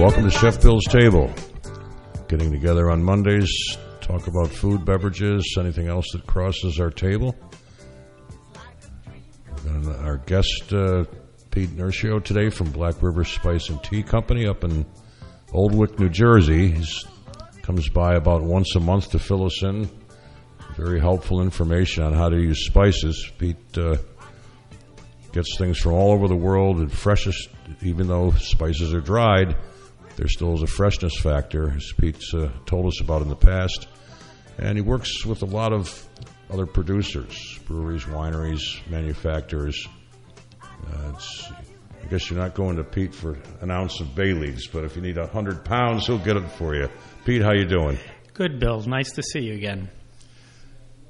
Welcome to Chef Bill's Table. Getting together on Mondays, talk about food, beverages, anything else that crosses our table. Our guest, uh, Pete Nirchio, today from Black River Spice and Tea Company up in Oldwick, New Jersey. He comes by about once a month to fill us in. Very helpful information on how to use spices. Pete uh, gets things from all over the world and freshest, even though spices are dried, there still is a freshness factor, as Pete's uh, told us about in the past. And he works with a lot of other producers, breweries, wineries, manufacturers. Uh, I guess you're not going to Pete for an ounce of bay leaves, but if you need a hundred pounds, he'll get it for you. Pete, how you doing? Good, Bill. Nice to see you again.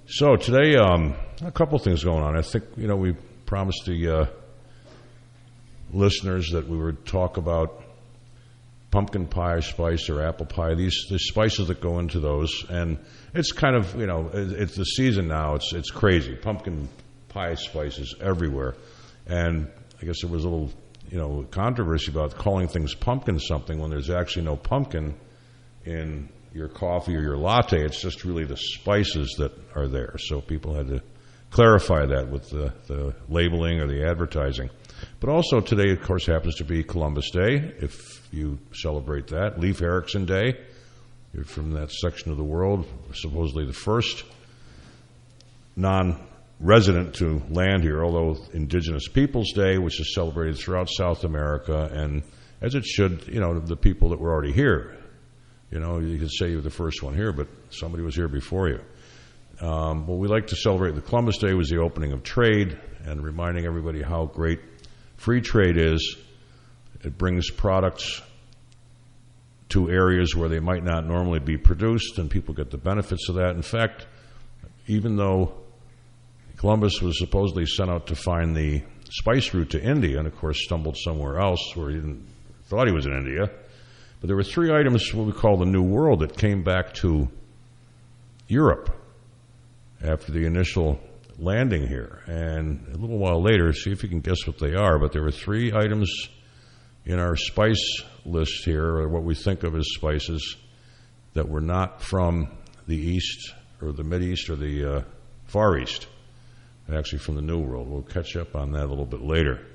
So today, um, a couple things going on. I think you know we promised the uh, listeners that we would talk about pumpkin pie spice or apple pie. These the spices that go into those, and it's kind of you know it's the season now. It's it's crazy. Pumpkin pie spices everywhere, and I guess there was a little you know controversy about calling things pumpkin something when there's actually no pumpkin in your coffee or your latte. It's just really the spices that are there. So people had to clarify that with the, the labeling or the advertising. But also today, of course, happens to be Columbus Day. If you celebrate that, Leif Erikson Day. You're from that section of the world, supposedly the first non-resident to land here, although Indigenous Peoples Day, which is celebrated throughout South America, and as it should, you know, the people that were already here. You know, you could say you're the first one here, but somebody was here before you. Um, we like to celebrate the Columbus Day was the opening of trade and reminding everybody how great free trade is. It brings products to areas where they might not normally be produced, and people get the benefits of that. In fact, even though Columbus was supposedly sent out to find the spice route to India, and of course stumbled somewhere else where he didn't thought he was in India, but there were three items, what we call the New World, that came back to Europe after the initial landing here. And a little while later, see if you can guess what they are, but there were three items in our spice list here, or what we think of as spices, that were not from the East or the Mid East or the uh, Far East, actually from the New World. We'll catch up on that a little bit later.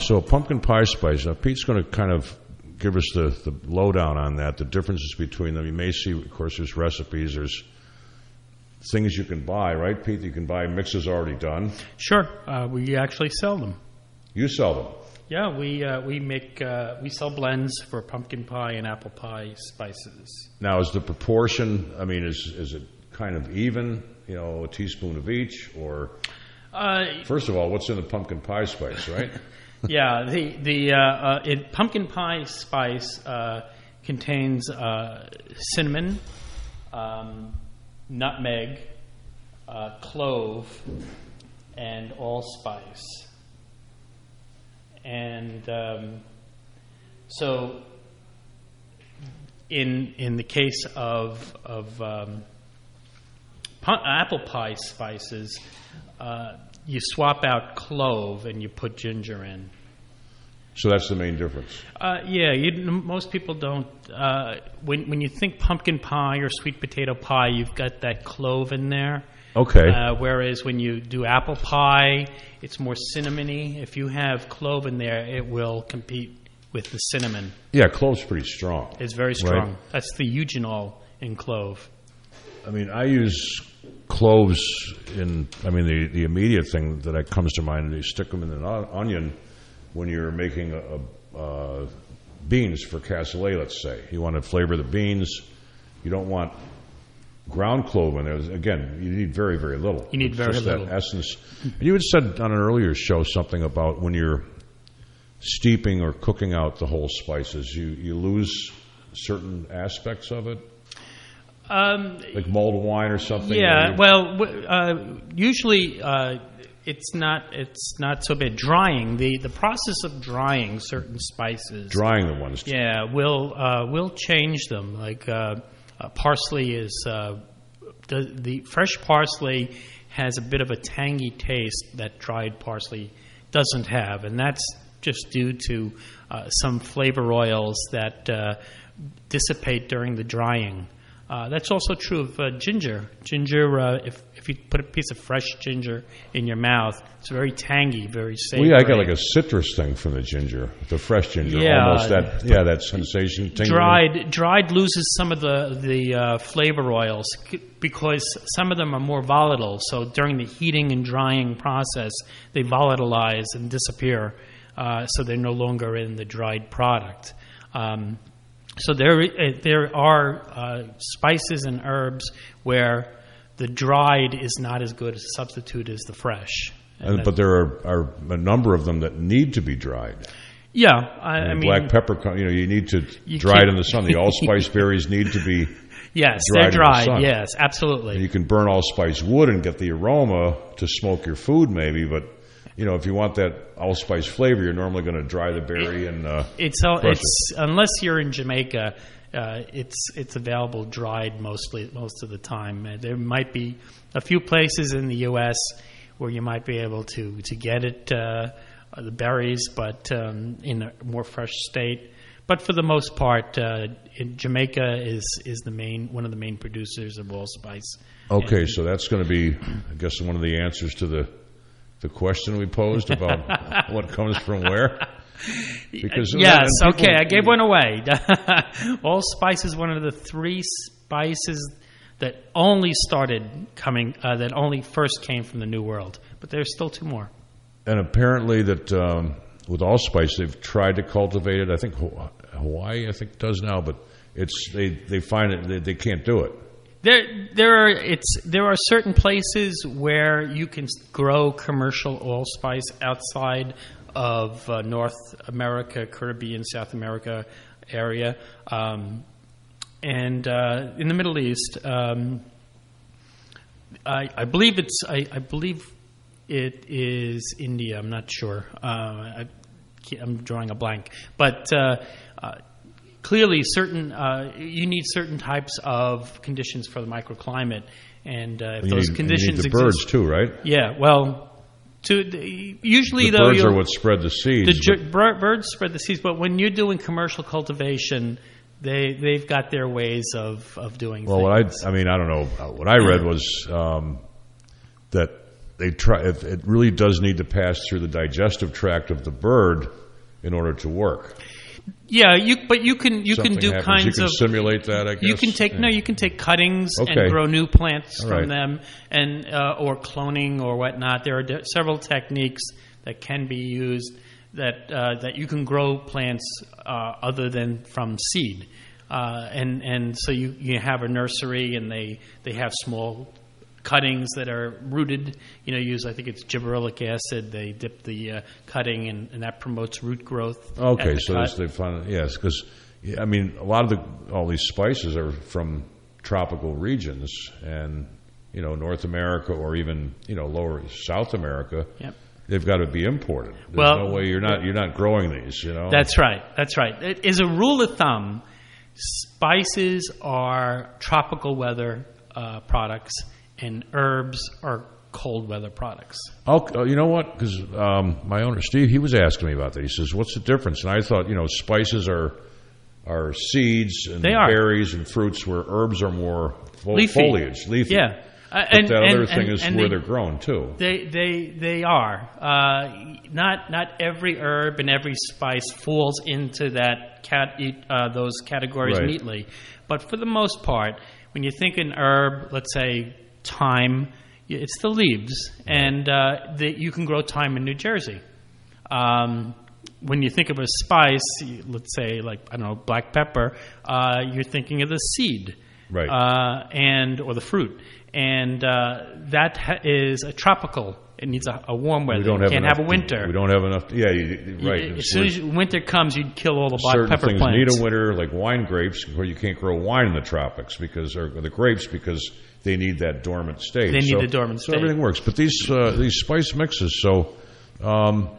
So, pumpkin pie spice. Now, Pete's going to kind of give us the, the lowdown on that, the differences between them. You may see, of course, there's recipes, there's things you can buy, right, Pete? You can buy mixes already done. Sure, uh, we actually sell them. You sell them. Yeah, we uh, we make uh, we sell blends for pumpkin pie and apple pie spices. Now, is the proportion? I mean, is is it kind of even? You know, a teaspoon of each, or uh, first of all, what's in the pumpkin pie spice, right? yeah, the the uh, uh, it, pumpkin pie spice uh, contains uh, cinnamon, um, nutmeg, uh, clove, and allspice. And um, so, in in the case of of um, apple pie spices, uh, you swap out clove and you put ginger in. So that's the main difference. Uh, yeah, you, most people don't. Uh, when when you think pumpkin pie or sweet potato pie, you've got that clove in there. Okay. Uh, whereas when you do apple pie, it's more cinnamony. If you have clove in there, it will compete with the cinnamon. Yeah, clove's pretty strong. It's very strong. Right. That's the eugenol in clove. I mean, I use cloves in. I mean, the the immediate thing that comes to mind is you stick them in an onion when you're making a, a, uh, beans for cassoulet. Let's say you want to flavor the beans. You don't want ground clove in there. Again, you need very very little. You need it's very just little that essence. And you had said on an earlier show something about when you're steeping or cooking out the whole spices, you you lose certain aspects of it. Um, like mulled wine or something. Yeah, well, uh, usually uh, it's not it's not so bad. Drying the the process of drying certain spices. Drying the ones. Yeah, will uh, will change them. Like uh, uh, parsley is uh, the, the fresh parsley has a bit of a tangy taste that dried parsley doesn't have, and that's just due to uh, some flavor oils that uh, dissipate during the drying. Uh, that's also true of uh, ginger. Ginger, uh, if if you put a piece of fresh ginger in your mouth, it's very tangy, very savory. Well, yeah, I got like a citrus thing from the ginger, the fresh ginger. Yeah. Almost that, yeah, that sensation. tingling. dried dried loses some of the the uh, flavor oils because some of them are more volatile. So during the heating and drying process, they volatilize and disappear. Uh, so they're no longer in the dried product. Um, so there uh, there are uh, spices and herbs where the dried is not as good a substitute as the fresh. And And, but there are, are a number of them that need to be dried. yeah, I, I And mean, black pepper, you know, you need to You dry it in the sun. The allspice berries need to be. yes, dried they're the dried. sun. Yes, absolutely. You can burn allspice wood and get the aroma to smoke your food, maybe. But you know, if you want that allspice flavor, you're normally going to dry the berry and. Uh, It's all, it's unless you're in Jamaica, uh, it's it's available dried mostly most of the time. Uh, there might be a few places in the U.S. where you might be able to to get it uh, the berries, but um, in a more fresh state. But for the most part, uh, in Jamaica is is the main one of the main producers of allspice. okay, so that's going to be, I guess, one of the answers to the the question we posed about what comes from where. Because Yes, people- okay, I gave one away. Allspice is one of the three spices that only started coming, uh, that only first came from the New World. But there's still two more. And apparently, that um, with allspice, they've tried to cultivate it. I think Hawaii, I think, does now, but it's they they find it they, they can't do it. There, there are it's there are certain places where you can grow commercial allspice outside of uh, North America, Caribbean, South America area, um, and uh, in the Middle East. Um, I, I believe it's I, I believe it is India. I'm not sure. Uh, I, am drawing a blank, but. Clearly certain uh, you need certain types of conditions for the microclimate and uh, if You those need, conditions you need the birds exist too, right? yeah well to usually The though birds are what spread the the seeds. ju- birds spread the seeds but when you're doing commercial cultivation they they've got their ways of, of doing Well, what things I I mean, I don't know. Uh, What I read was um, that they try. It, it really does need to pass through the digestive tract of the bird in order to work. Yeah you but you can you Something can do happens. kinds You can of simulate that. I guess You can take no. You can take cuttings Okay. and grow new plants All from right. them, and uh, or cloning or whatnot. There are de- several techniques that can be used that uh, that you can grow plants uh, other than from seed, uh, and and so you, you have a nursery and they they have small cuttings that are rooted. You know, use I think it's gibberellic acid. They dip the uh, cutting and, and that promotes root growth. Okay, the so cut. they find yes, because I mean a lot of the all these spices are from tropical regions, and you know North America or even you know lower South America. Yep. They've got to be imported. There's Well- no way you're not you're not growing these. You know. That's right. That's right. It- As a rule of thumb, spices are tropical weather uh, products, and herbs are cold weather products. Uh, you know what? Because um, my owner Steve, he was asking me about that. He says, "What's the difference?" And I thought, you know, spices are are seeds and berries and fruits, where herbs are more fo- Leafy. foliage, leafy. Yeah. Uh, But and, that other and- thing and- is and where they, are grown too. They they they are uh, not not every herb and every spice falls into that cat uh, those categories Right. neatly, but for the most part, when you think an herb, let's say thyme, it's the leaves, and uh, the, you can grow thyme in New Jersey. Um, when you think of a spice, let's say like I don't know black pepper, uh, you're thinking of the seed Right. uh, and or the fruit, and uh, that ha- is a tropical. It needs a, a warm weather. we don't you have can't have a winter. We don't have enough. Yeah, you, You- right. As soon as winter comes, you'd kill all the black certain pepper things plants. need a winter, like wine grapes, where you can't grow wine in the tropics because, or the grapes because they need that dormant state. They need So- the dormant so everything works. But these uh, these spice mixes, so um,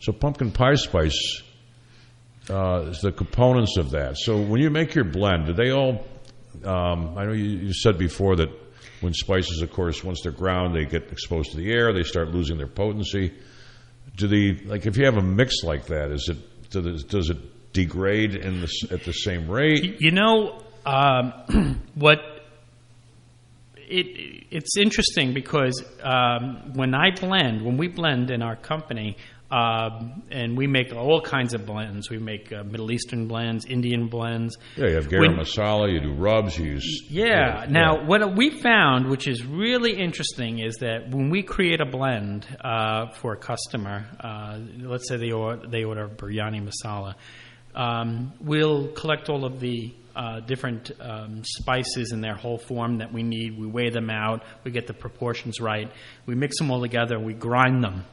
so pumpkin pie spice uh, is the components of that. So when you make your blend, do they all? Um, I know you, you said before that when spices, of course, once they're ground, they get exposed to the air, they start losing their potency. do the like if you have a mix like that, is it does it, does it degrade in the at the same rate? You know um, what? It it's interesting because um, when I blend, when we blend in our company, um, and we make all kinds of blends. We make uh, Middle Eastern blends, Indian blends. Yeah, you have garam masala, you do rubs, you use Yeah. Now, what we found, which is really interesting, is that when we create a blend uh, for a customer, uh, let's say they order, they order biryani masala, um, we'll collect all of the uh, different um, spices in their whole form that we need. We weigh them out. We get the proportions right. We mix them all together. We grind them.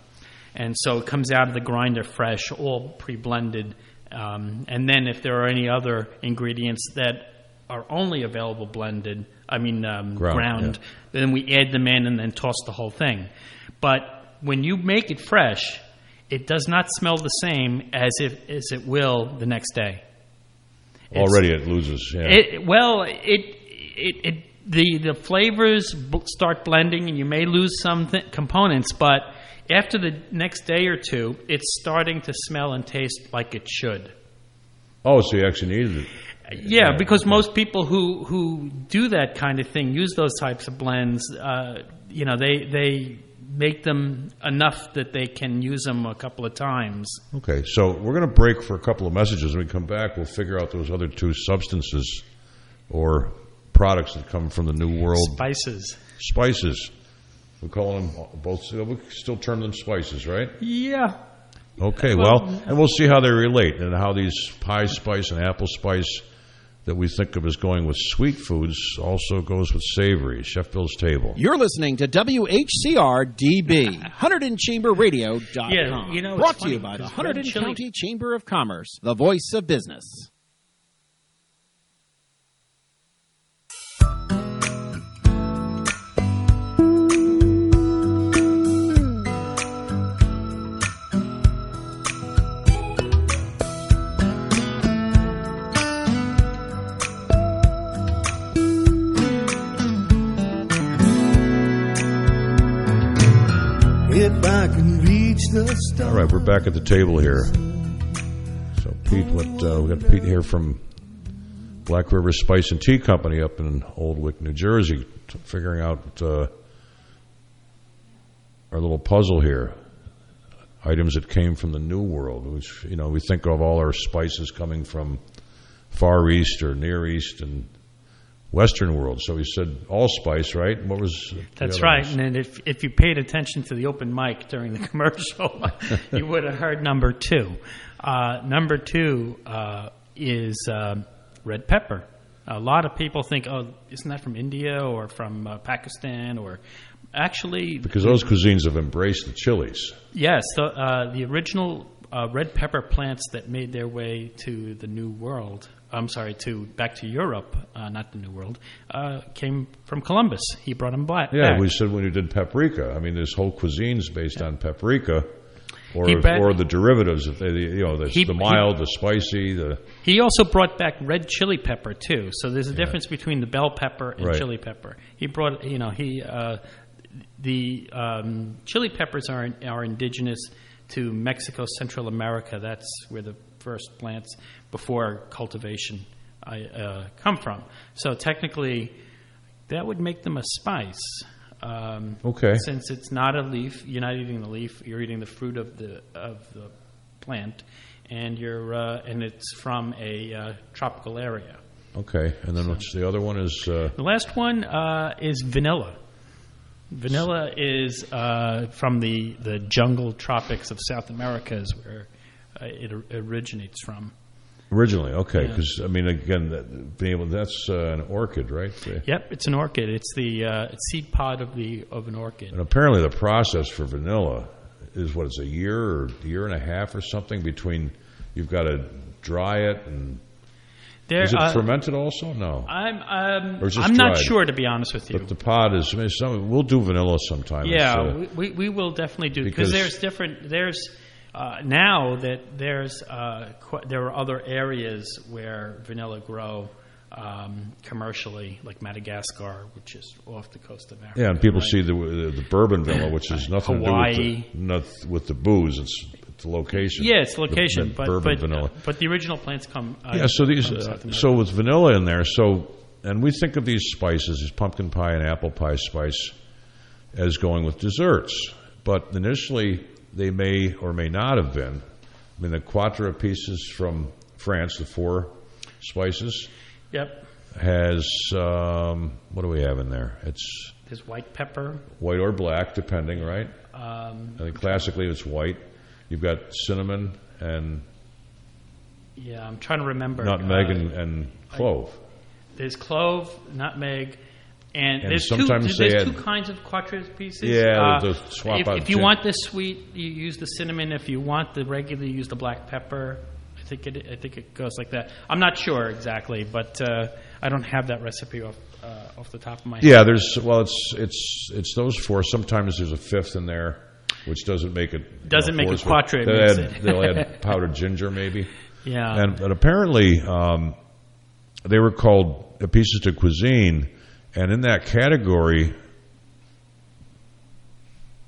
And so it comes out of the grinder fresh, all pre-blended. Um, and then if there are any other ingredients that are only available blended, I mean um, Ground, ground, then we add them in and then toss the whole thing. But when you make it fresh, it does not smell the same as if as it will the next day. Already it loses. Yeah. it, well, it, it, it the the flavors start blending, and you may lose some th- components, but after the next day or two, it's starting to smell and taste like it should. oh, so you actually needed it. Yeah, because most people who who do that kind of thing use those types of blends. Uh, you know, they they make them enough that they can use them a couple of times. Okay, so we're going to break for a couple of messages. When we come back, we'll figure out those other two substances or products that come from the New World Spices. spices. We call them both. We still term them spices, right? Yeah. Okay, well, and we'll see how they relate and how these pie spice and apple spice that we think of as going with sweet foods also goes with savory. Chef Bill's table. You're listening to WHCR DB, HunterdonChamberRadio.com. Yeah, you know, Brought to you by the red Hunterdon County Chamber of Commerce, the voice of business. All right, we're back at the table here. So, Pete, what uh, we got Pete here from Black River Spice and Tea Company up in Oldwick, New Jersey, t- figuring out uh, our little puzzle here. Items that came from the New World, which you know we think of all our spices coming from Far East or Near East and Western world. So he said allspice, right? What was the That's other right. ones? And if if you paid attention to the open mic during the commercial, you would have heard number two. Uh, number two uh, is uh, red pepper. A lot of people think, oh, isn't that from India or from uh, Pakistan or actually Because those cuisines have embraced the chilies. Yes, the, uh, the original uh, red pepper plants that made their way to the New World. I'm sorry, to back to Europe, uh, not the New World, uh, came from Columbus. He brought them back. Yeah, we said when you did paprika. I mean, there's whole cuisines based on paprika, or He brought- or the derivatives. If they, you know, the, He- the mild, the spicy, the He also brought back red chili pepper too. So there's a difference between the bell pepper and Right. chili pepper. He brought, you know, he uh, the um, chili peppers are are indigenous to Mexico, Central America. That's where the first plants before cultivation I, uh, come from. So technically, that would make them a spice. Um, Okay. Since it's not a leaf, you're not eating the leaf. You're eating the fruit of the of the plant, and you're uh, and it's from a uh, tropical area. okay. And then what's the other one is uh, The last one uh, is vanilla. Vanilla is uh, from the, the jungle tropics of South America, is where uh, it or- originates from. Originally okay. Because I mean, again, that, being able that's uh, an orchid, right? Yep, it's an orchid. It's the uh, seed pod of the of an orchid. And apparently, the process for vanilla is what it's a year or year and a half or something between. You've got to dry it, and There, is it uh, fermented also? No. I'm um, Or is it just I'm not sure to be honest with you. But the pod is. I mean, some, we'll do vanilla sometime. Yeah, uh, we, we, will definitely do because there's different there's uh, now that there's uh, qu- there are other areas where vanilla grow um, commercially, like Madagascar, which is off the coast of Africa. Yeah, and people right? see the the bourbon vanilla, which is nothing Hawaii. to do with the, not with the booze. It's, it's the location. Yeah, it's The- location, the but bourbon but, vanilla. but the original plants come. Uh, Yeah, so these, uh, so with vanilla in there, so and we think of these spices, these pumpkin pie and apple pie spice, as going with desserts, but initially they may or may not have been. I mean, the quatre épices from France, the four spices, Yep, has um, what do we have in there? It's there's white pepper. white or black, depending, right? Um, I think classically it's white. You've got cinnamon and yeah, I'm trying to remember. nutmeg Uh, and, and clove. There's clove, nutmeg, and, And there's two. sometimes There's they two add- kinds of quatre épices. Yeah, Uh, swap if, out if you gin- want the sweet, you use the cinnamon. If you want the regular, you use the black pepper. I think it. I think it goes like that. I'm not sure exactly, but uh, I don't have that recipe off uh, off the top of my head. Yeah, there's well, it's it's it's those four. Sometimes there's a fifth in there, which doesn't make it you Doesn't make it fours, quatre, it They'll makes add, it. they'll add powdered ginger maybe, Yeah. and but apparently um, they were called épices de cuisine, and in that category,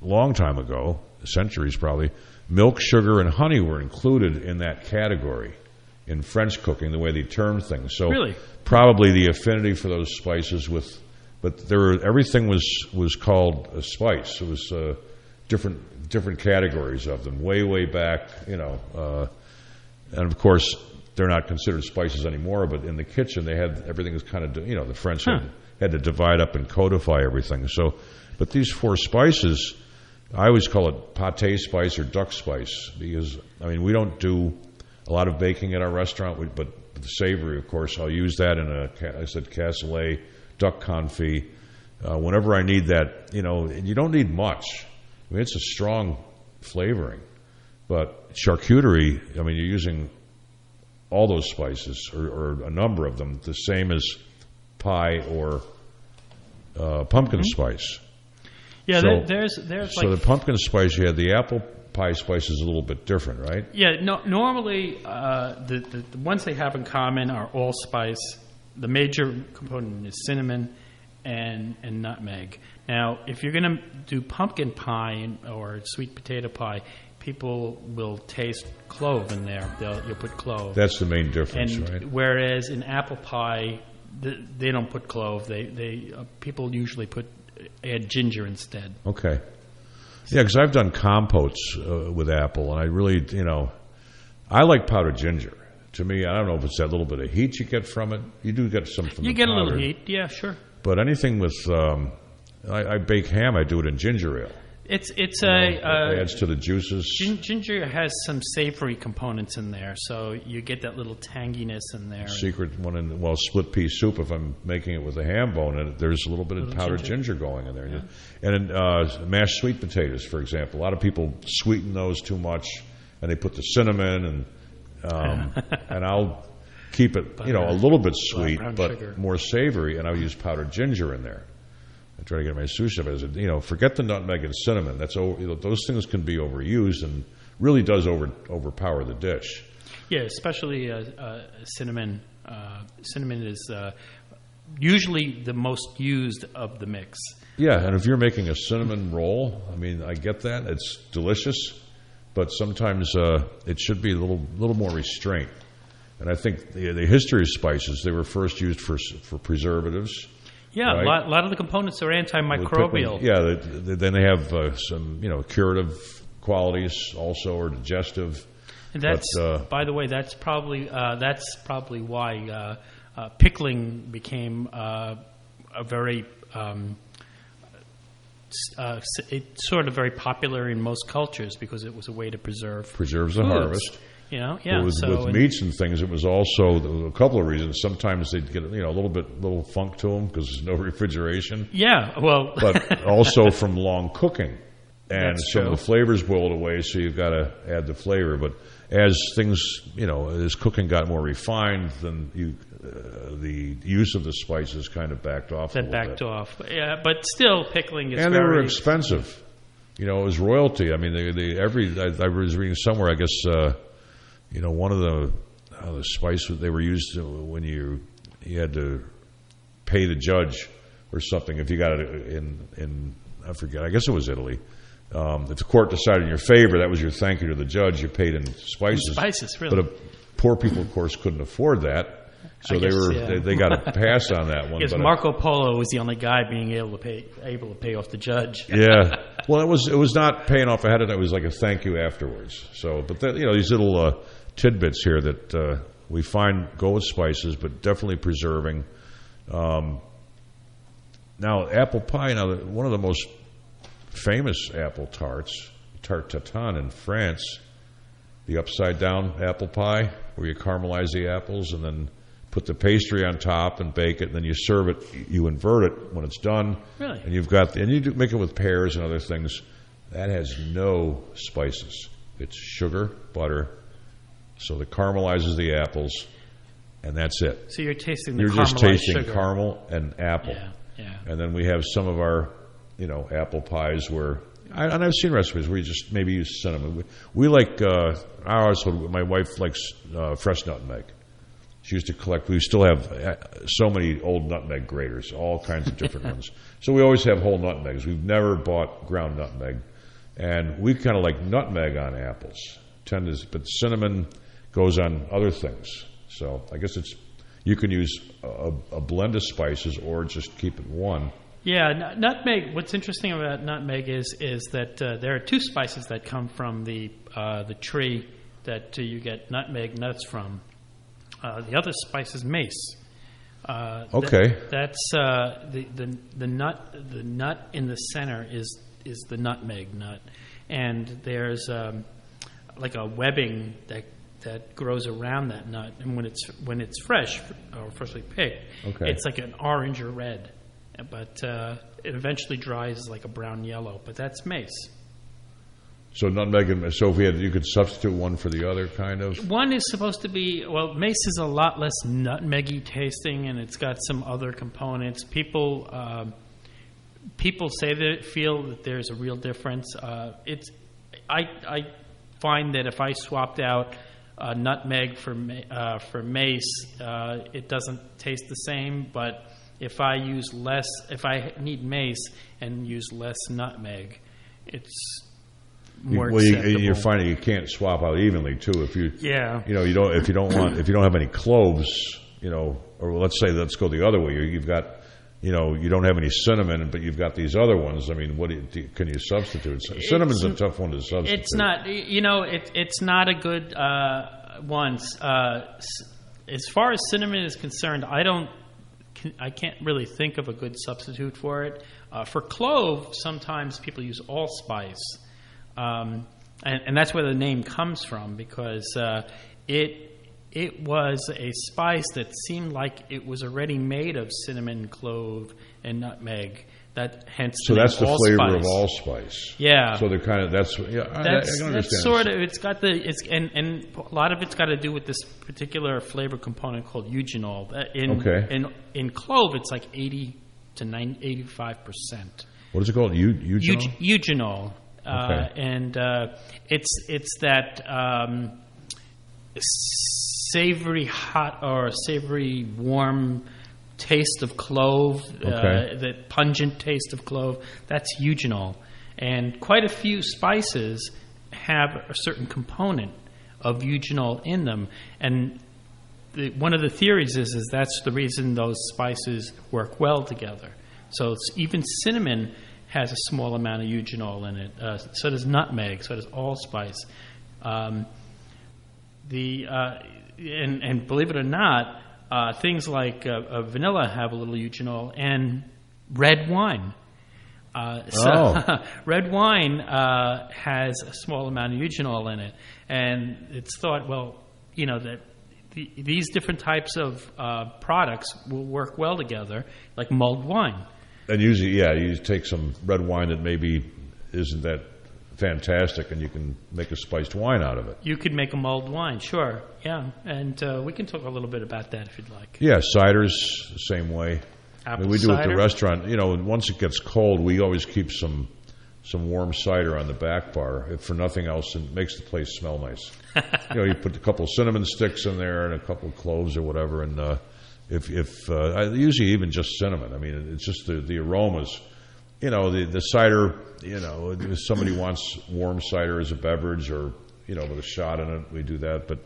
long time ago, centuries probably, milk, sugar, and honey were included in that category in French cooking, the way they termed things. So Really? probably the affinity for those spices with, but there were, everything was was called a spice. It was uh, different different categories of them, way way back, you know, uh, and of course they're not considered spices anymore. But in the kitchen, they had everything was kind of you know the French Huh. had had to divide up and codify everything. So, but these four spices. I always call it pate spice or duck spice because I mean we don't do a lot of baking at our restaurant, but the savory, of course, I'll use that in a I said cassoulet, duck confit. Uh, whenever I need that, you know, and you don't need much. I mean, it's a strong flavoring, but charcuterie. I mean, you're using all those spices or, or a number of them, the same as pie or uh, pumpkin spice. yeah. so- there, there's there's So like the pumpkin spice, you had the apple pie spice is a little bit different, right? Yeah, no, normally uh, the, the, the ones they have in common are allspice. The major component is cinnamon and, and nutmeg. Now, if you're going to do pumpkin pie and- or sweet potato pie, people will taste clove in there. They'll, you'll put clove. That's the main difference, and right? whereas in apple pie, th they don't put clove. They, they uh, people usually put add ginger instead. Okay. Yeah, because I've done compotes uh, with apple, and I really, you know, I like powdered ginger. To me, I don't know if it's that little bit of heat you get from it. You do get some from the You get a little heat, yeah, sure. But anything with, um, I, I bake ham, I do it in ginger ale. It's it's a uh, it adds to the juices. Gin- Ginger has some savory components in there, so you get that little tanginess in there. Secret one in well, split pea soup. If I'm making it with a ham bone in it, there's a little bit of Little powdered ginger. ginger, going in there. And in uh, mashed sweet potatoes, for example, a lot of people sweeten those too much, and they put the cinnamon and um, and I'll keep it, you know, a little bit sweet, but sugar. more savory, and I'll use powdered ginger in there. I try to get my sous chef as a, you know, forget the nutmeg and cinnamon. That's over, you know, those things can be overused and really does over overpower the dish. Yeah, especially uh, uh, cinnamon. Uh, cinnamon is uh, usually the most used of the mix. Yeah, and if you're making a cinnamon roll, I mean, I get that it's delicious, but sometimes uh, it should be a little little more restraint. And I think the, the history of spices they were first used for for preservatives. Yeah, Right. a lot, lot of the components are antimicrobial. Yeah, they, they, then they have uh, some you know curative qualities also or digestive. And that's, But, uh, by the way, that's probably uh, that's probably why uh, uh, pickling became uh, a very um, uh, it's sort of very popular in most cultures because it was a way to preserve Preserves the foods. harvest. You know, yeah. But with, so with meats and things, it was also a couple of reasons. Sometimes they'd get you know a little bit little funk to them because there's no refrigeration. yeah, well, but also from long cooking. And That's some true. of the flavors boiled away, so you've got to add the flavor. But as things, you know, as cooking got more refined, then you, uh, the use of the spices kind of backed off. that backed bit. off. Yeah, but still, pickling is and they very were expensive. You know, it was royalty. I mean, they, they every I, I was reading somewhere. I guess uh, you know one of the uh, the spice they were used to when you you had to pay the judge or something if you got it in in I forget. I guess it was Italy. Um, if the court decided in your favor, that was your thank you to the judge. You paid in spices. spices, really. But uh, poor people, of course, couldn't afford that, so they were yeah. they, they got a pass on that one. Because uh, Marco Polo was the only guy being able to pay able to pay off the judge. yeah. Well, it was it was not paying off ahead of time. It was like a thank you afterwards. So, but that, you know, these little uh, tidbits here that uh, we find go with spices, but definitely preserving. Um, now, apple pie. Now, one of the most famous apple tarts, tarte tatin in France, the upside down apple pie, where you caramelize the apples and then put the pastry on top and bake it, and then you serve it. You invert it when it's done. Really? And you've got, and you do make it with pears and other things. That has no spices. It's sugar, butter, so it caramelizes the apples, and that's it. So you're tasting the You're just tasting sugar. caramel and apple. Yeah, yeah. And then we have some of our, you know, apple pies where, I, and I've seen recipes where you just maybe use cinnamon. We, we like, uh, always, my wife likes uh, fresh nutmeg. She used to collect. We still have uh, so many old nutmeg graters, all kinds of different ones. So we always have whole nutmegs. We've never bought ground nutmeg, and we kind of like nutmeg on apples. Tend to, but cinnamon goes on other things. So I guess it's you can use a, a blend of spices or just keep it one. Yeah, nutmeg. What's interesting about nutmeg is is that uh, there are two spices that come from the uh, the tree that uh, you get nutmeg nuts from. Uh, the other spice is mace. Uh, that- Okay. that's uh, the, the the nut. The nut in the center is is the nutmeg nut, and there's um, like a webbing that that grows around that nut, and when it's when it's fresh or freshly picked, Okay. it's like an orange or red, but uh, it eventually dries like a brown yellow. But that's mace. So nutmeg and so if we had you could substitute one for the other kind of. One is supposed to be well. Mace is a lot less nutmeggy tasting, and it's got some other components. People um, people say that feel that there's a real difference. Uh, it's I I find that if I swapped out uh, nutmeg for uh, for mace, uh, it doesn't taste the same. But if I use less, if I need mace and use less nutmeg, it's more well, you, acceptable. you're finding you can't swap out evenly too. If you yeah. you know you don't if you don't want if you don't have any cloves, you know, or let's say let's go the other way. You- You've got you know you don't have any cinnamon, but you've got these other ones. I mean, what do you, do you- can you substitute? Cinnamon's a tough one to substitute. It's not, you know, it, it's not a good uh, one. Uh, s- as far as cinnamon is concerned, I don't, can, I can't really think of a good substitute for it. Uh, for clove, sometimes people use allspice, um, and, and that's where the name comes from because uh, it it was a spice that seemed like it was already made of cinnamon, clove, and nutmeg. That hence So the that's the flavor of allspice. Yeah. So they're kind of that's yeah. I- I, That's, that's sort of it's got the it's and, and a lot of it's got to do with this particular flavor component called eugenol. Uh, In Okay. in in clove, it's like eighty to 85 percent. What is it called? Eu- eugenol? Eugenol, Okay. and uh, it's it's that um, savory hot or savory warm taste of clove, Okay. uh, that pungent taste of clove. That's eugenol, and quite a few spices have a certain component of eugenol in them, and the, one of the theories is is that's the reason those spices work well together. So it's, even cinnamon has a small amount of eugenol in it. Uh, so does nutmeg. So does allspice. Um, the uh, and and believe it or not, uh, things like uh, uh, vanilla have a little eugenol and red wine. Uh, so Oh. red wine uh, has a small amount of eugenol in it, and it's thought, well, you know that the, these different types of uh, products will work well together, like mulled wine. And usually, yeah, you take some red wine that maybe isn't that fantastic, and you can make a spiced wine out of it. You could make a mulled wine, sure, yeah, and uh, we can talk a little bit about that if you'd like. Yeah, ciders the same way. I mean, we do at the restaurant. You know, once it gets cold, we always keep some some warm cider on the back bar. If for nothing else, it makes the place smell nice. you know, you put a couple of cinnamon sticks in there and a couple of cloves or whatever, and uh, if if uh, I, usually even just cinnamon. I mean, it's just the the aromas. You know, the the cider. You know, if somebody wants warm cider as a beverage, or you know, with a shot in it, we do that. But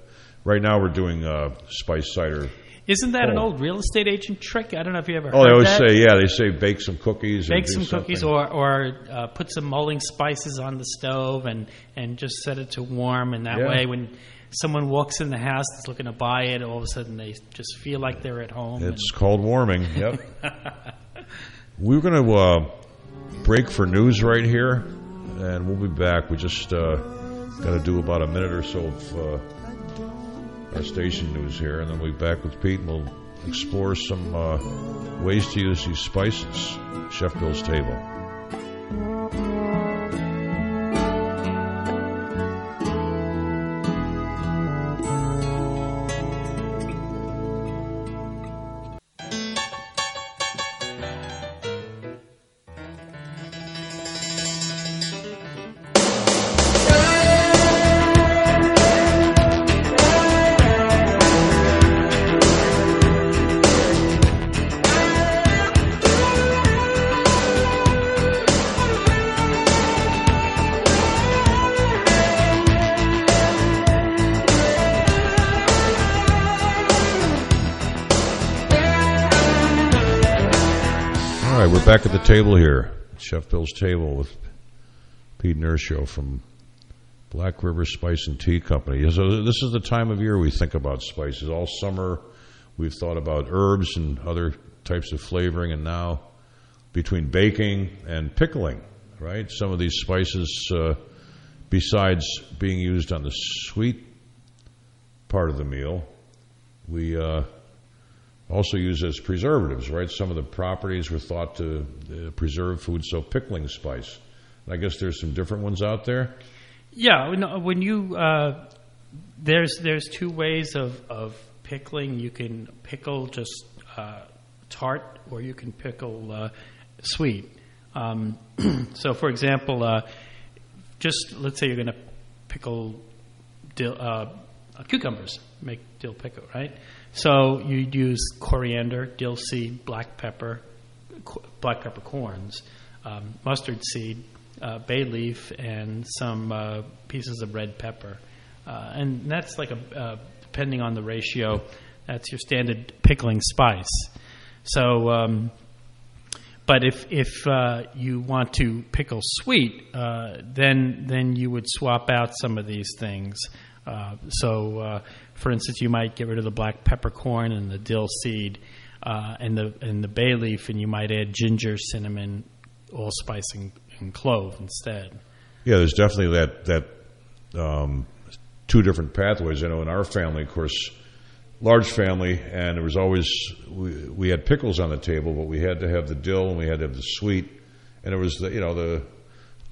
right now, we're doing uh, spice cider. Isn't that an Oh. old real estate agent trick? I don't know if you ever heard. Oh, they always that. say, yeah, they say bake some cookies. or Bake some something. cookies or, or uh, put some mulling spices on the stove and, and just set it to warm. And that Yeah. way, when someone walks in the house that's looking to buy it, all of a sudden they just feel like they're at home. It's called warming. Yep. We're going to uh, break for news right here, and we'll be back. We just uh, got to do about a minute or so of uh, our station news here, and then we'll be back with Pete, and we'll explore some uh, ways to use these spices. Chef Bill's table. Back at the table here, Chef Bill's table with Pete Nirchio from Black River Spice and Tea Company. So this is the time of year we think about spices. All summer, we've thought about herbs and other types of flavoring, and now between baking and pickling, right? Some of these spices, uh, besides being used on the sweet part of the meal, we uh, also used as preservatives, right? Some of the properties were thought to uh, preserve food, so pickling spice. I guess there's some different ones out there. Yeah, when, you uh, there's there's two ways of, of pickling. You can pickle just uh, tart, or you can pickle uh, sweet. Um, so, for example, uh, just let's say you're going to pickle dill, cucumbers, make dill pickle, right? So you'd use coriander, dill seed, black pepper, co- black peppercorns, um, mustard seed, uh, bay leaf, and some uh, pieces of red pepper. Uh, and that's like a, uh, depending on the ratio, that's your standard pickling spice. So, um, but if if uh, you want to pickle sweet, uh, then then you would swap out some of these things. So, for instance, you might get rid of the black peppercorn and the dill seed uh, and the and the bay leaf, and you might add ginger, cinnamon, allspice, and, and clove instead. Yeah, there's definitely that that um, two different pathways. I know in our family, of course, large family, and there was always we, we had pickles on the table, but we had to have the dill and we had to have the sweet, and it was the you know the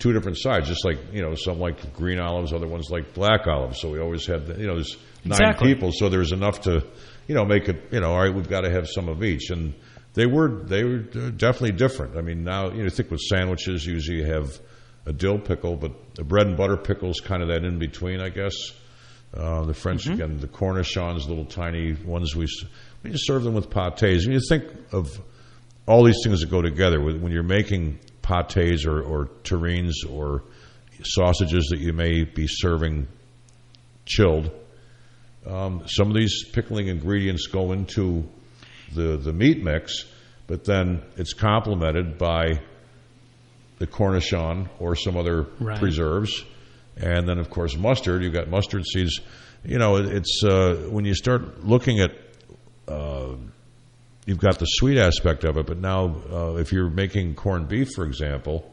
two different sides, just like you know some like green olives, other ones like black olives. So we always had the, you know there's nine Exactly. people, so there's enough to you know make it you know all right. We've got to have some of each, and they were they were definitely different. I mean now you know think with sandwiches usually you have a dill pickle, but the bread and butter pickle is kind of that in between, I guess. Uh, the French again, the Cornichons, little tiny ones. We we just serve them with pâtés. When you think of all these things that go together, when you're making pâtés or, or terrines or sausages that you may be serving chilled, um, some of these pickling ingredients go into the the meat mix, but then it's complemented by the cornichon or some other Right. preserves, and then of course mustard. You've got mustard seeds. You know, it's uh, when you start looking at. Uh, You've got the sweet aspect of it, but now uh, if you're making corned beef, for example,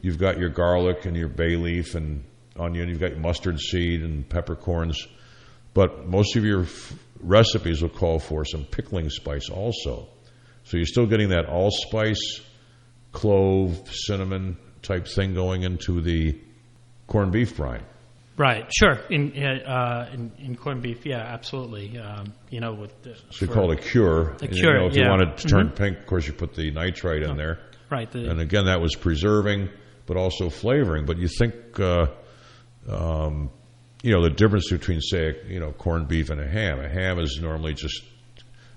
you've got your garlic and your bay leaf and onion. You've got your mustard seed and peppercorns, but most of your f- recipes will call for some pickling spice also. So you're still getting that allspice, clove, cinnamon type thing going into the corned beef brine. Right, sure. In uh, in, in corned beef, yeah, absolutely. Um, you know, with the, So you call it a cure. A cure, you know, if you yeah. want it to turn pink, of course, you put the nitrite in there. right. The, And again, that was preserving, but also flavoring. But you think, uh, um, you know, the difference between, say, you know, corned beef and a ham. A ham is normally just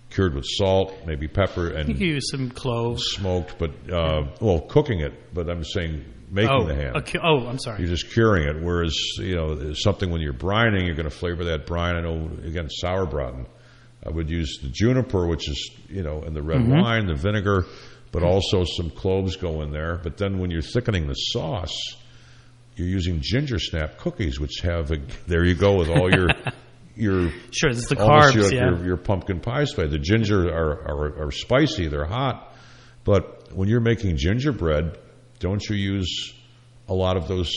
cured with salt, maybe pepper, and You use some cloves. smoked. But uh, well, cooking it. But I'm saying making Oh, the ham. cu- oh, I'm sorry. You're just curing it. Whereas you know something when you're brining, you're going to flavor that brine. I know again sauerbraten. I would use the juniper, which is you know, and the red Mm-hmm. wine, the vinegar, but also some cloves go in there. But then when you're thickening the sauce, you're using ginger snap cookies, which have a, there you go with all your your Sure, it's the carbs. your, yeah. your, your pumpkin pie spice. The ginger are, are, are spicy, they're hot. But when you're making gingerbread, don't you use a lot of those?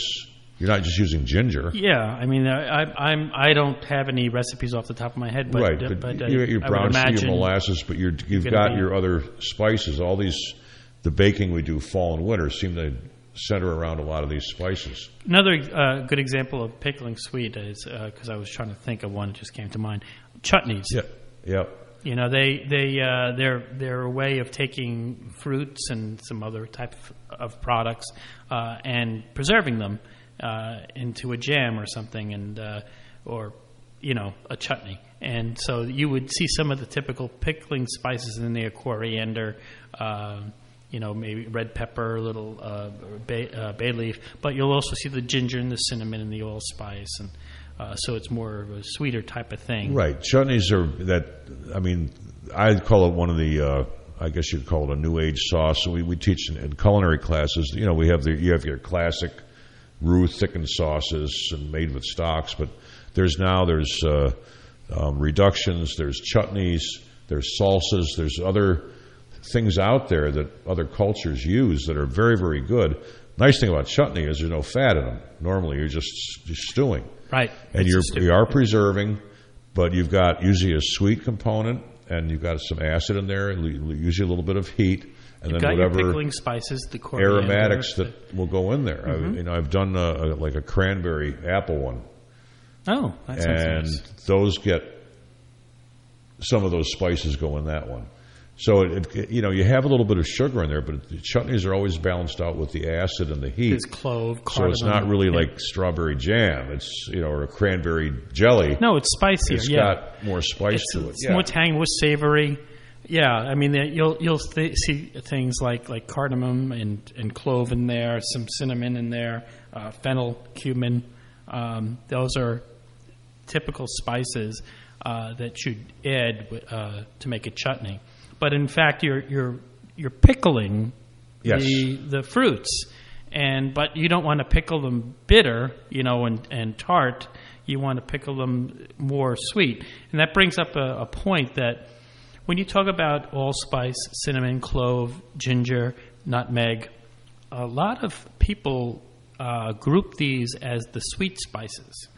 You're not just using ginger. Yeah, I mean, I, I, I'm I don't have any recipes off the top of my head, but right, uh, but, but uh, you got your I would brown sugar, molasses, but you're, you've got your other spices. All these, the baking we do fall and winter seem to center around a lot of these spices. Another uh, good example of pickling sweet is because I was trying to think of one that just came to mind. Chutneys. Yeah, yeah. You know, they they uh, they're a way of taking fruits and some other type of, products uh, and preserving them uh, into a jam or something, and uh, or you know a chutney. And so you would see some of the typical pickling spices in there: coriander. Uh, you know, maybe red pepper, a little bay, bay leaf, but you'll also see the ginger and the cinnamon and the allspice, and uh, so it's more of a sweeter type of thing. Right. Chutneys are that. I mean, I call it one of the. Uh, I guess you'd call it a new age sauce. So we, we teach in, in culinary classes. You know, we have the you have your classic roux thickened sauces and made with stocks, but there's now there's uh, um, reductions, there's chutneys, there's salsas, there's other things out there that other cultures use that are very very good. Nice thing about chutney is there's no fat in them. Normally, you're just, just stewing Right. and It's you're a- you are preserving, but you've got usually a sweet component, and you've got some acid in there, usually a little bit of heat, and You've then whatever pickling spices, the coriander. aromatics that will go in there. Mm-hmm. I, you know, I've done a, a, like a cranberry apple one, Oh, that sounds and nice. those get some of those spices go in that one. So it, it, you know you have a little bit of sugar in there, but the chutneys are always balanced out with the acid and the heat. It's clove, so it's not really Yeah. like strawberry jam. It's you know or a cranberry jelly. no, it's spicier. It's yeah, got more spice it's, to it. it's Yeah. more tangy, more savory. Yeah, I mean you'll you'll th- see things like like cardamom and and clove in there, some cinnamon in there, uh, fennel, cumin. Um, those are typical spices uh, that you add uh, to make a chutney. But in fact, you're you're you're pickling Yes. the the fruits, and but you don't want to pickle them bitter, you know, and and tart. You want to pickle them more sweet, and that brings up a, a point that when you talk about allspice, cinnamon, clove, ginger, nutmeg, a lot of people uh, group these as the sweet spices.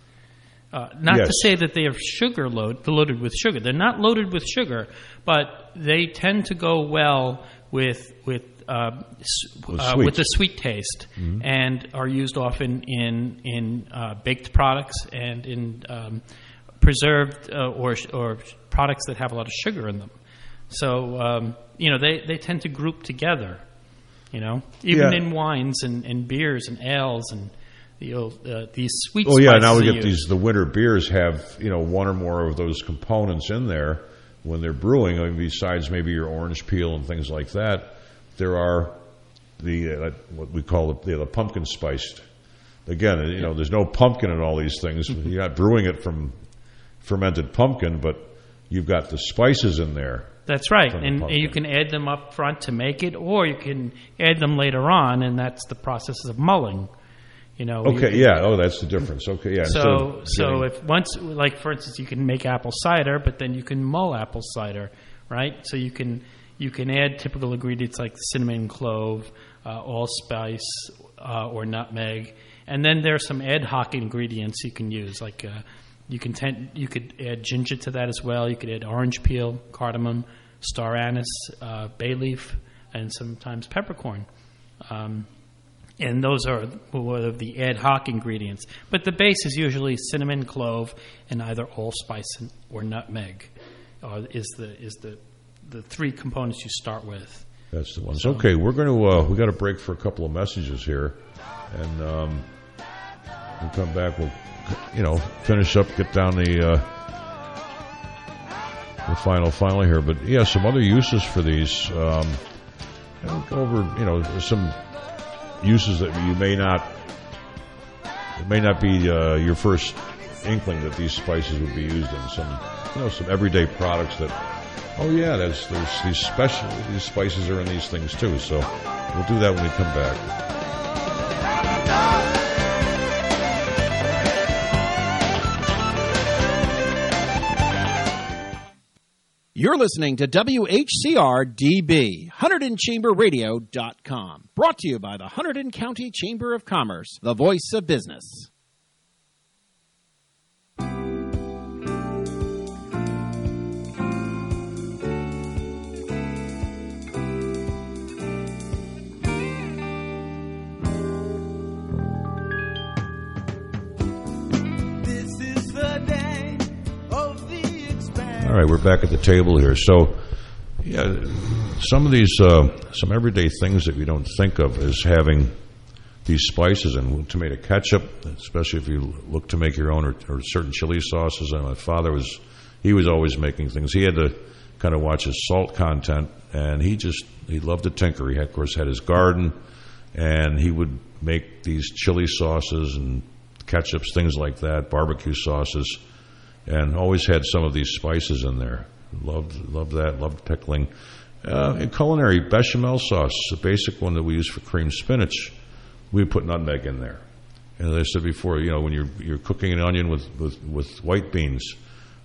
Uh, not to say that they are sugar load, loaded with sugar. They're not loaded with sugar, but they tend to go well with with uh, With uh, with the sweet taste, and are used often in in uh, baked products and in um, preserved uh, or or products that have a lot of sugar in them. So um, you know they, they tend to group together. You know, even Yeah. in wines and, and beers and ales and the old, uh, these sweet. Oh yeah, now we get used. these. The winter beers have you know one or more of those components in there when they're brewing. I mean, besides maybe your orange peel and things like that, there are the uh, what we call the, the pumpkin spiced. Again, you know, there's no pumpkin in all these things. You're not brewing it from fermented pumpkin, but you've got the spices in there. That's right, and, and you can add them up front to make it, or you can add them later on, and that's the process of mulling. You know. Okay, can- yeah. Oh, that's the difference. Okay, yeah. So, so if once, like for instance, you can make apple cider, but then you can mull apple cider, right? So you can you can add typical ingredients like cinnamon, clove, uh, allspice, uh, or nutmeg, and then there's some ad hoc ingredients you can use, like uh, you can tend, you could add ginger to that as well. You could add orange peel, cardamom, star anise, uh, bay leaf, and sometimes peppercorn. Um, and those are the ad hoc ingredients. But the base is usually cinnamon, clove, and either allspice or nutmeg. Uh, is the is the the three components you start with. That's the ones. Okay, we're going to uh, we got a break for a couple of messages here, and um, we'll come back. We'll you know finish up, get down the uh, the final final here. But yeah, some other uses for these. Um, over you know some uses that you may not it may not be uh, your first inkling that these spices would be used in some you know some everyday products that oh yeah there's there's these special these spices are in these things too. So we'll do that when we come back You're listening to WHCR DB, HunterdonChamberRadio.com. Brought to you by the Hunterdon County Chamber of Commerce, the voice of business. All right we're back at the table here so yeah some of these uh, some everyday things that we don't think of as having these spices and tomato ketchup, especially if you look to make your own or, or certain chili sauces. And my father was, he was always making things. He had to kind of watch his salt content, and he just he loved to tinker. He had, of course had his garden, and he would make these chili sauces and ketchups, things like that, barbecue sauces, and always had some of these spices in there. Loved loved that. Loved pickling. Uh, in culinary, bechamel sauce, the basic one that we use for cream spinach, we put nutmeg in there. And as I said before, you know, when you're you're cooking an onion with, with, with white beans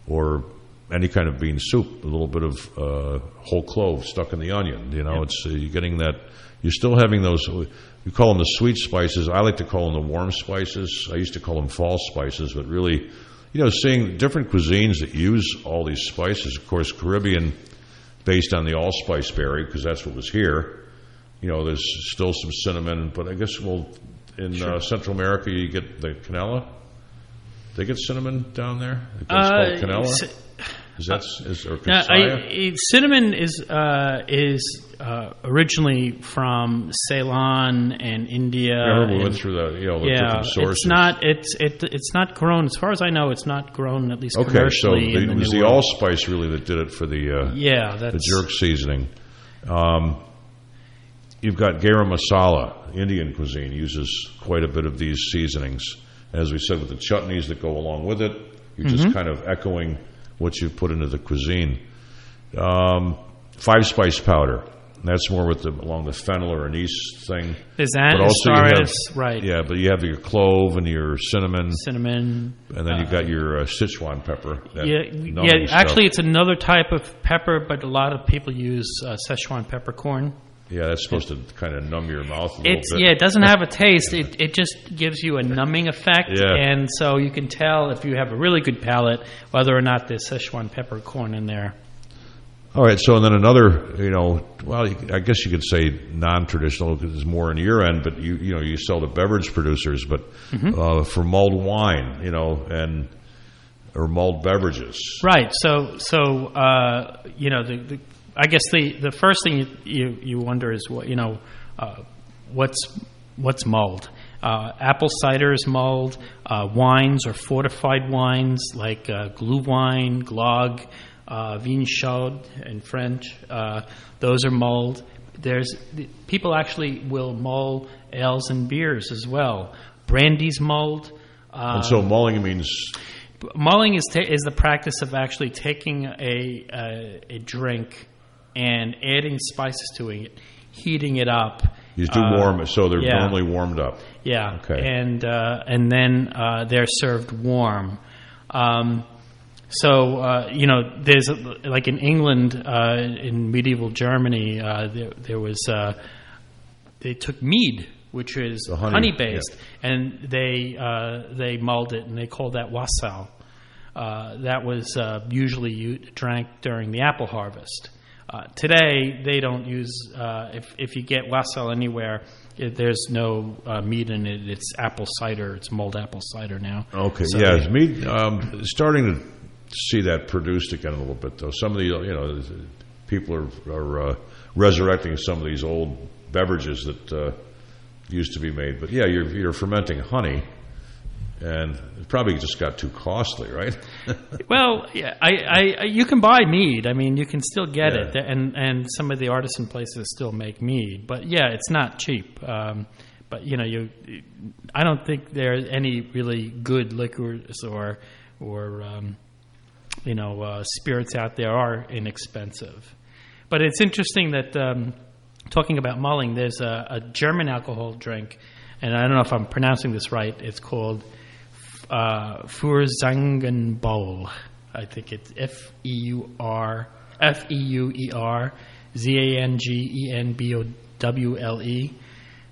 or any kind of bean soup, a little bit of uh, whole clove stuck in the onion. You know, it's uh, you're getting that. You're still having those. We call them the sweet spices. I like to call them the warm spices. I used to call them fall spices, but really, you know, seeing different cuisines that use all these spices. Of course, Caribbean, based on the allspice berry, because that's what was here. You know, there's still some cinnamon, but I guess well, in uh, Central America, you get the canela. They get cinnamon down there. It's Uh, called canela. Is that is or Now, I, cinnamon is uh, is uh, originally from Ceylon and India. We and- went through the you know the yeah, different sources. it's not it's it, it's not grown as far as I know. It's not grown at least okay. So commercially. in the, the it was the World. allspice really that did it for the uh, yeah, the jerk seasoning. Um, you've got garam masala. Indian cuisine uses quite a bit of these seasonings. As we said, with the chutneys that go along with it, you're Mm-hmm. just kind of echoing what you've put into the cuisine. Um, five spice powder. That's more with the along the fennel or anise thing. Is that But also you have- right? Yeah, but you have your clove and your cinnamon, Cinnamon. and then you've got your uh, Sichuan pepper. Yeah, yeah. stuff. Actually, it's another type of pepper, but a lot of people use uh, Szechuan peppercorn. Yeah, that's supposed to kind of numb your mouth a little It's bit. yeah, it doesn't have a taste. It it just gives you a numbing effect, Yeah. and so you can tell if you have a really good palate whether or not there's Szechuan peppercorn in there. All right, so and then another, you know, well, you- I guess you could say non-traditional because it's more in your end, but you you know you sell to beverage producers, but Mm-hmm. uh, for mulled wine, you know, and or mulled beverages. Right. So so uh, you know the, the I guess the the first thing you you, you wonder is what you know uh, what's what's mulled. Uh, apple cider is mulled. Uh, wines or fortified wines like uh, Glühwein, Glog, uh, Vin Chaud in French. Uh, those are mulled. There's people actually will mull ales and beers as well. Brandy's mulled. Uh, And so mulling means Mulling is ta- is the practice of actually taking a, a a drink and adding spices to it, heating it up. you do Uh, warm, so they're yeah. normally warmed up. Yeah. Okay. And uh, and then uh, they're served warm. Um, so uh, you know, there's a, like in England, uh, in medieval Germany, uh, there, there was uh, they took mead, which is honey, honey, based, and they uh, they mulled it, and they called that wassail. Uh, that was uh, usually drank during the apple harvest. Uh, today, they don't use. Uh, if if you get wassail anywhere, it, there's no uh, meat in it. It's apple cider. It's mulled apple cider now. Okay, So- yeah, it's me um, starting to see that produced again a little bit though. Some of the you know people are, are uh, resurrecting some of these old beverages that uh, used to be made. But yeah, you're, you're fermenting honey, and it probably just got too costly, right? Well, yeah, I, I, you can buy mead. I mean, you can still get Yeah. it, and and some of the artisan places still make mead. But yeah, it's not cheap. Um, but you know, you, I don't think there are any really good liquors or or um, you know uh, spirits out there are inexpensive. But it's interesting that um, talking about mulling, there's a, a German alcohol drink, and I don't know if I'm pronouncing this right. It's called uh, Feuerzangenbowle. I think it's F E U R F E U E R Z A N G E N B O W L E,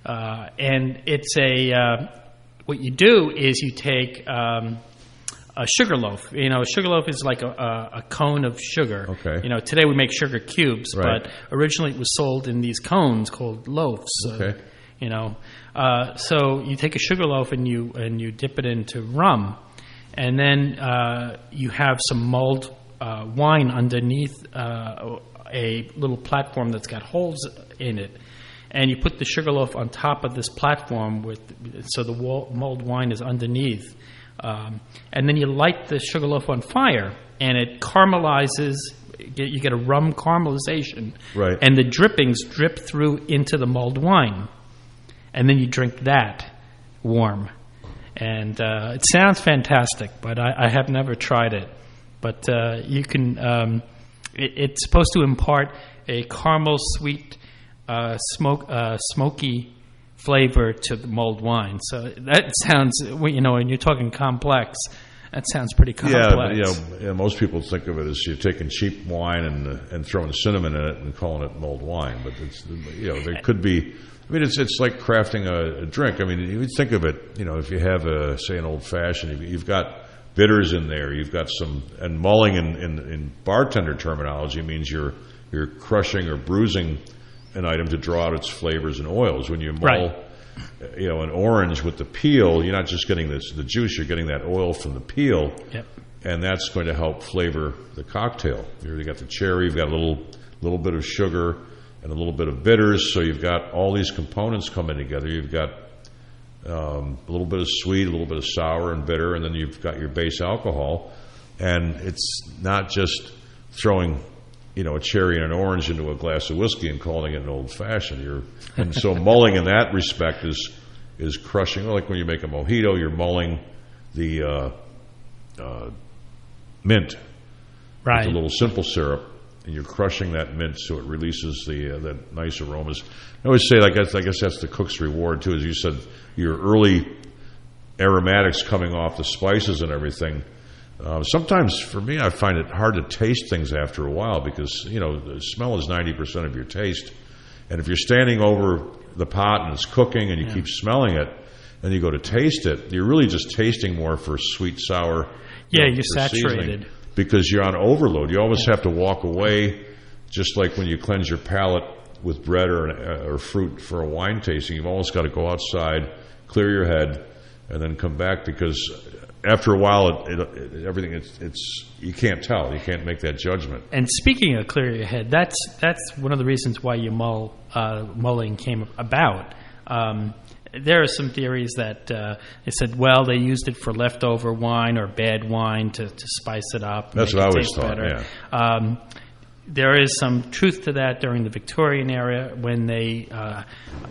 uh, and it's a uh, what you do is you take um, a sugar loaf. You know, a sugar loaf is like a, a, a cone of sugar. Okay. You know, today we make sugar cubes, Right. but originally it was sold in these cones called loaves. Uh, Okay. You know, uh, so you take a sugar loaf and you and you dip it into rum, and then uh, you have some mulled uh, wine underneath uh, a little platform that's got holes in it, and you put the sugar loaf on top of this platform with so the wall, mulled wine is underneath, um, and then you light the sugar loaf on fire, and it caramelizes. You get a rum caramelization, Right. And the drippings drip through into the mulled wine and then you drink that warm. And uh, it sounds fantastic, but I, I have never tried it. But uh, you can, um, it, it's supposed to impart a caramel sweet, uh, smoke, uh, smoky flavor to the mulled wine. So that sounds, you know, when you're talking complex, that sounds pretty Yeah, complex. but, you know, yeah, most people think of it as you're taking cheap wine and uh, and throwing cinnamon in it and calling it mulled wine. But it's you know there could be. I mean, it's it's like crafting a, a drink. I mean, you think of it. You know, if you have a say an old fashioned, you've, got bitters in there. You've got some and mulling in, in, in bartender terminology means you're you're crushing or bruising an item to draw out its flavors and oils. When you mull Right. you know, an orange with the peel, you're not just getting this, the juice, you're getting that oil from the peel, Yep. and that's going to help flavor the cocktail. You've got the cherry, you've got a little, little bit of sugar, and a little bit of bitters, so you've got all these components coming together. You've got um, a little bit of sweet, a little bit of sour and bitter, and then you've got your base alcohol, and it's not just throwing you know, a cherry and an orange into a glass of whiskey and calling it an old fashioned. You're and so mulling in that respect is is crushing. Like when you make a mojito, you're mulling the uh, uh, mint right. with a little simple syrup, and you're crushing that mint so it releases the uh, that nice aromas. I always say, like I guess, I guess that's the cook's reward too. As you said, your early aromatics coming off the spices and everything. Uh, sometimes for me, I find it hard to taste things after a while because you know the smell is ninety percent of your taste, and if you're standing over the pot and it's cooking and you keep smelling it, and you go to taste it, you're really just tasting more for sweet, sour. Yeah, know, you're for seasoning saturated. Because you're on overload. You always have to walk away, just like when you cleanse your palate with bread or, an, or fruit for a wine tasting. You've always got to go outside, clear your head, and then come back because after a while, it, it, it, everything it's, it's you can't tell. You can't make that judgment. And speaking of clear your head, that's that's one of the reasons why you mull uh, mulling came about. Um, there are some theories that uh, they said, well, they used it for leftover wine or bad wine to, to spice it up. That's make what I it always taste thought, better. Um, there is some truth to that during the Victorian era when they uh,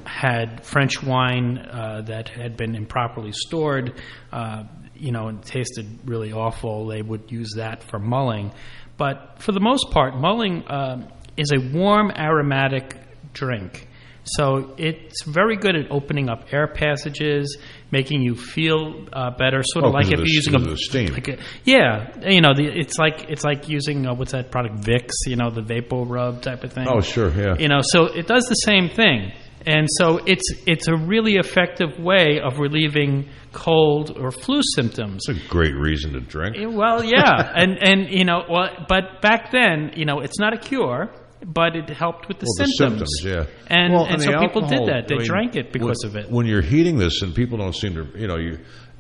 had French wine uh, that had been improperly stored, uh, you know, and tasted really awful. They would use that for mulling. But for the most part, mulling um is a warm, aromatic drink. So it's very good at opening up air passages, making you feel uh, better. Sort of Oh, like if you're using a, the steam. like a- yeah, you know, the, it's like it's like using uh, what's that product Vicks, you know, the Vapor Rub type of thing. Oh, sure, yeah. You know, so it does the same thing, and so it's it's a really effective way of relieving cold or flu symptoms. It's a great reason to drink. Eh, Well, yeah, and and you know, well, but back then, you know, it's not a cure, but it helped with the Well, the symptoms. symptoms, yeah. And Well, and, and so the people did that. They I mean, drank it because when, of it. When you're heating this, and people don't seem to, you know, you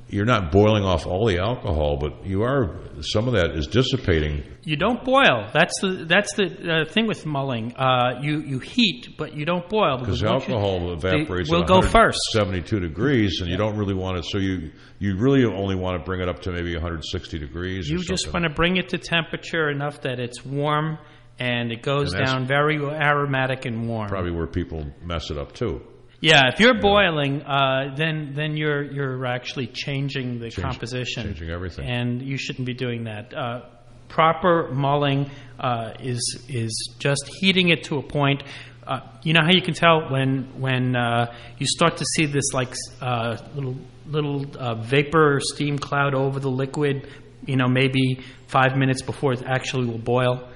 you're not boiling off all the alcohol, but you are some of that is dissipating. You don't boil. That's the that's the uh, thing with mulling. Uh, you you heat, but you don't boil Because once you- alcohol evaporates. They will at go first. Seventy-two degrees, and you don't really want it. So you you really only want to bring it up to maybe 160 degrees. You or just want to bring it to temperature enough that it's warm and it goes And that's- down very aromatic and warm. probably where people mess it up too. Yeah, if you're boiling, uh, then then you're you're actually changing the composition, changing everything. and you shouldn't be doing that. Uh, proper mulling uh, is is just heating it to a point. Uh, you know how you can tell when when uh, you start to see this like uh, little little uh, vapor or steam cloud over the liquid. You know, maybe five minutes before it actually will boil.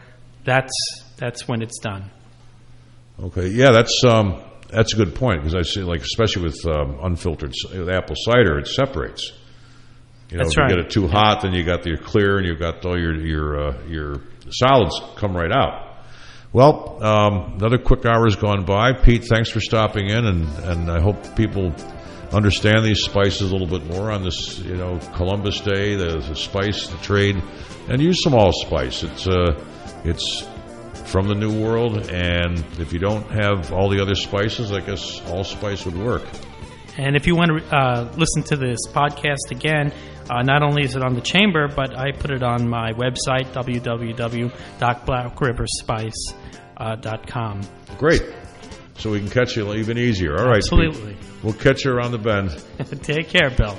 That's that's when it's done. Okay, yeah, that's um, that's a good point because I see, like, especially with um, unfiltered c- with apple cider, it separates. You know, That's if you get it too hot, then you got your clear, and you've got all your your uh, your solids come right out. Well, um, another quick hour has gone by. Pete, thanks for stopping in, and, and I hope people understand these spices a little bit more on this, you know, Columbus Day, the, the spice, the trade, and use some allspice. It's uh, it's from the New World, and if you don't have all the other spices, I guess allspice would work. And if you want to uh, listen to this podcast again, uh, not only is it on the chamber, but I put it on my website, www.blackriverspice.com. Great. So we can catch you even easier. All right, Pete. We'll catch you around the bend. Take care, Bill.